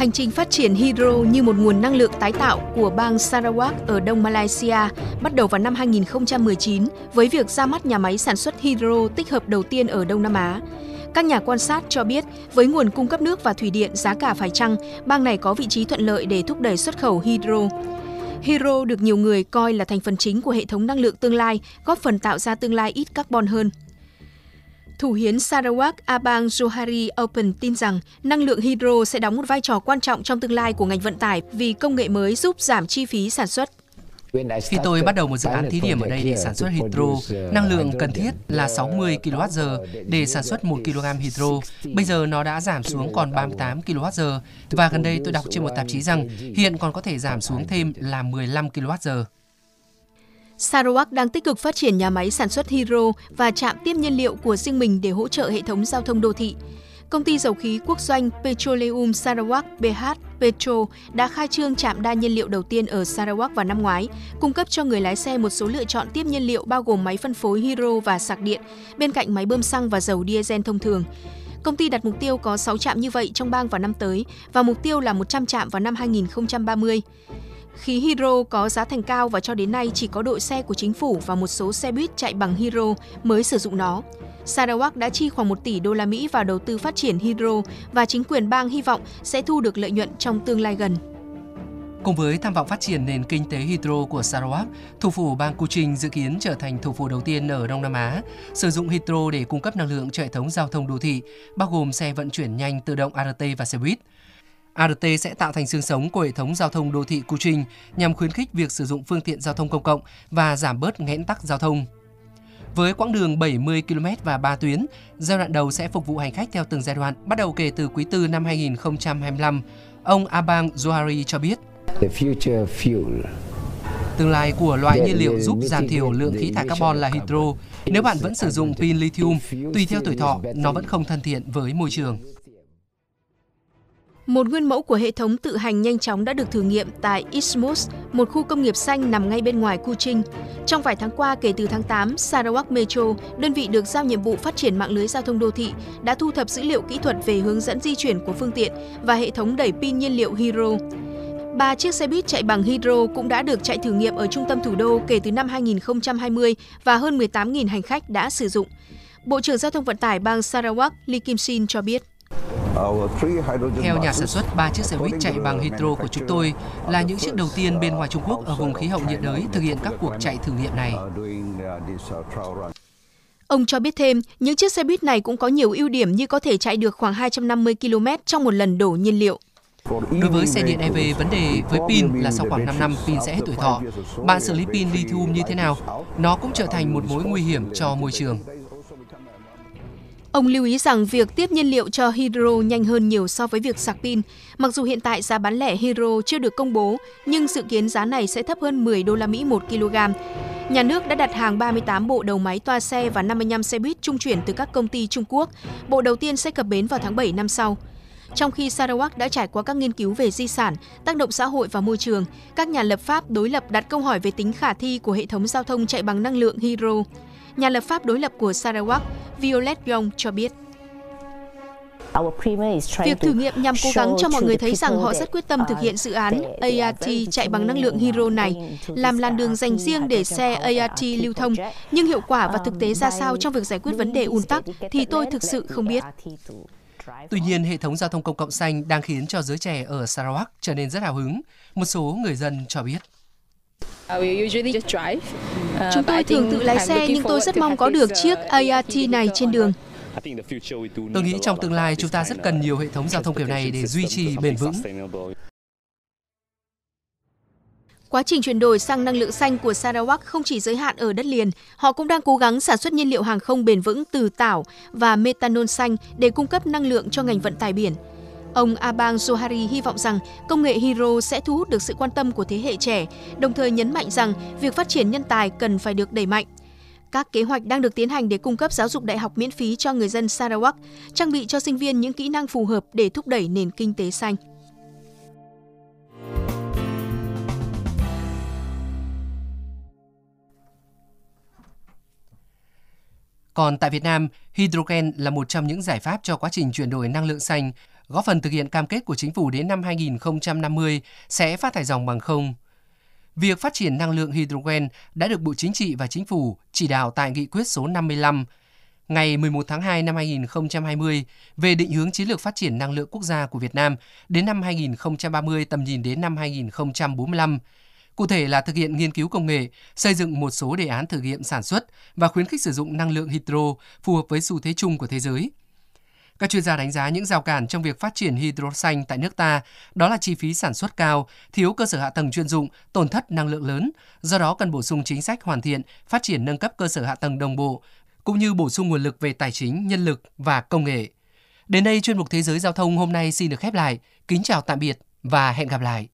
Hành trình phát triển hydro như một nguồn năng lượng tái tạo của bang Sarawak ở đông Malaysia bắt đầu vào năm 2019 với việc ra mắt nhà máy sản xuất hydro tích hợp đầu tiên ở Đông Nam Á. Các nhà quan sát cho biết, với nguồn cung cấp nước và thủy điện giá cả phải chăng, bang này có vị trí thuận lợi để thúc đẩy xuất khẩu hydro. Hydro được nhiều người coi là thành phần chính của hệ thống năng lượng tương lai, góp phần tạo ra tương lai ít carbon hơn. Thủ hiến Sarawak Abang Johari Open tin rằng năng lượng hydro sẽ đóng một vai trò quan trọng trong tương lai của ngành vận tải vì công nghệ mới giúp giảm chi phí sản xuất. Khi tôi bắt đầu một dự án thí điểm ở đây để sản xuất hydro, năng lượng cần thiết là 60 kWh để sản xuất 1 kg hydro. Bây giờ nó đã giảm xuống còn 38 kWh và gần đây tôi đọc trên một tạp chí rằng hiện còn có thể giảm xuống thêm là 15 kWh. Sarawak đang tích cực phát triển nhà máy sản xuất hydro và trạm tiếp nhiên liệu của riêng mình để hỗ trợ hệ thống giao thông đô thị. Công ty dầu khí quốc doanh Petroleum Sarawak BH Petro đã khai trương trạm đa nhiên liệu đầu tiên ở Sarawak vào năm ngoái, cung cấp cho người lái xe một số lựa chọn tiếp nhiên liệu bao gồm máy phân phối hydro và sạc điện, bên cạnh máy bơm xăng và dầu diesel thông thường. Công ty đặt mục tiêu có 6 trạm như vậy trong bang vào năm tới và mục tiêu là 100 trạm vào năm 2030. Khí hydro có giá thành cao và cho đến nay chỉ có đội xe của chính phủ và một số xe buýt chạy bằng hydro mới sử dụng nó. Sarawak đã chi khoảng 1 tỷ đô la Mỹ vào đầu tư phát triển hydro và chính quyền bang hy vọng sẽ thu được lợi nhuận trong tương lai gần. Cùng với tham vọng phát triển nền kinh tế hydro của Sarawak, thủ phủ bang Kuching dự kiến trở thành thủ phủ đầu tiên ở Đông Nam Á sử dụng hydro để cung cấp năng lượng cho hệ thống giao thông đô thị, bao gồm xe vận chuyển nhanh tự động ART và xe buýt. ART sẽ tạo thành xương sống của hệ thống giao thông đô thị Kuching nhằm khuyến khích việc sử dụng phương tiện giao thông công cộng và giảm bớt nghẽn tắc giao thông. Với quãng đường 70 km và 3 tuyến, giai đoạn đầu sẽ phục vụ hành khách theo từng giai đoạn, bắt đầu kể từ quý tư năm 2025. Ông Abang Zohari cho biết. Tương lai của loại nhiên liệu giúp giảm thiểu lượng khí thải carbon là hydro. Nếu bạn vẫn sử dụng pin lithium, tùy theo tuổi thọ, nó vẫn không thân thiện với môi trường. Một nguyên mẫu của hệ thống tự hành nhanh chóng đã được thử nghiệm tại Isthmus, một khu công nghiệp xanh nằm ngay bên ngoài Kuching. Trong vài tháng qua, kể từ tháng 8, Sarawak Metro, đơn vị được giao nhiệm vụ phát triển mạng lưới giao thông đô thị, đã thu thập dữ liệu kỹ thuật về hướng dẫn di chuyển của phương tiện và hệ thống đẩy pin nhiên liệu Hydro. Ba chiếc xe buýt chạy bằng hydro cũng đã được chạy thử nghiệm ở trung tâm thủ đô kể từ năm 2020 và hơn 18.000 hành khách đã sử dụng. Bộ trưởng Giao thông Vận tải bang Sarawak Lee Kim Sin cho biết. Theo nhà sản xuất, ba chiếc xe buýt chạy bằng hydro của chúng tôi là những chiếc đầu tiên bên ngoài Trung Quốc ở vùng khí hậu nhiệt đới thực hiện các cuộc chạy thử nghiệm này. Ông cho biết thêm, những chiếc xe buýt này cũng có nhiều ưu điểm như có thể chạy được khoảng 250 km trong một lần đổ nhiên liệu. Đối với xe điện EV, vấn đề với pin là sau khoảng 5 năm pin sẽ hết tuổi thọ. Bạn xử lý pin lithium như thế nào? Nó cũng trở thành một mối nguy hiểm cho môi trường. Ông lưu ý rằng việc tiếp nhiên liệu cho hydro nhanh hơn nhiều so với việc sạc pin. Mặc dù hiện tại giá bán lẻ hydro chưa được công bố, nhưng dự kiến giá này sẽ thấp hơn 10 đô la Mỹ một kg. Nhà nước đã đặt hàng 38 bộ đầu máy toa xe và 55 xe buýt trung chuyển từ các công ty Trung Quốc. Bộ đầu tiên sẽ cập bến vào tháng 7 năm sau. Trong khi Sarawak đã trải qua các nghiên cứu về di sản, tác động xã hội và môi trường, các nhà lập pháp đối lập đặt câu hỏi về tính khả thi của hệ thống giao thông chạy bằng năng lượng hydro. Nhà lập pháp đối lập của Sarawak, Violet Young cho biết. Việc thử nghiệm nhằm cố gắng cho mọi người thấy rằng họ rất quyết tâm thực hiện dự án ART chạy bằng năng lượng hydro này, làm làn đường dành riêng để xe ART lưu thông. Nhưng hiệu quả và thực tế ra sao trong việc giải quyết vấn đề ùn tắc thì tôi thực sự không biết. Tuy nhiên, hệ thống giao thông công cộng xanh đang khiến cho giới trẻ ở Sarawak trở nên rất hào hứng. Một số người dân cho biết. Chúng tôi thường tự lái xe nhưng tôi rất mong có được chiếc ART này trên đường. Tôi nghĩ trong tương lai chúng ta rất cần nhiều hệ thống giao thông kiểu này để duy trì bền vững. Quá trình chuyển đổi sang năng lượng xanh của Sarawak không chỉ giới hạn ở đất liền, họ cũng đang cố gắng sản xuất nhiên liệu hàng không bền vững từ tảo và methanol xanh để cung cấp năng lượng cho ngành vận tải biển. Ông Abang Johari hy vọng rằng công nghệ Hydro sẽ thu hút được sự quan tâm của thế hệ trẻ, đồng thời nhấn mạnh rằng việc phát triển nhân tài cần phải được đẩy mạnh. Các kế hoạch đang được tiến hành để cung cấp giáo dục đại học miễn phí cho người dân Sarawak, trang bị cho sinh viên những kỹ năng phù hợp để thúc đẩy nền kinh tế xanh. Còn tại Việt Nam, hydrogen là một trong những giải pháp cho quá trình chuyển đổi năng lượng xanh góp phần thực hiện cam kết của chính phủ đến năm 2050 sẽ phát thải dòng bằng không. Việc phát triển năng lượng hydrogen đã được Bộ Chính trị và Chính phủ chỉ đạo tại nghị quyết số 55 ngày 11 tháng 2 năm 2020 về định hướng chiến lược phát triển năng lượng quốc gia của Việt Nam đến năm 2030 tầm nhìn đến năm 2045. Cụ thể là thực hiện nghiên cứu công nghệ, xây dựng một số đề án thử nghiệm sản xuất và khuyến khích sử dụng năng lượng hydro phù hợp với xu thế chung của thế giới. Các chuyên gia đánh giá những rào cản trong việc phát triển hydro xanh tại nước ta đó là chi phí sản xuất cao, thiếu cơ sở hạ tầng chuyên dụng, tổn thất năng lượng lớn. Do đó cần bổ sung chính sách hoàn thiện, phát triển nâng cấp cơ sở hạ tầng đồng bộ, cũng như bổ sung nguồn lực về tài chính, nhân lực và công nghệ. Đến đây chuyên mục Thế giới Giao thông hôm nay xin được khép lại. Kính chào tạm biệt và hẹn gặp lại.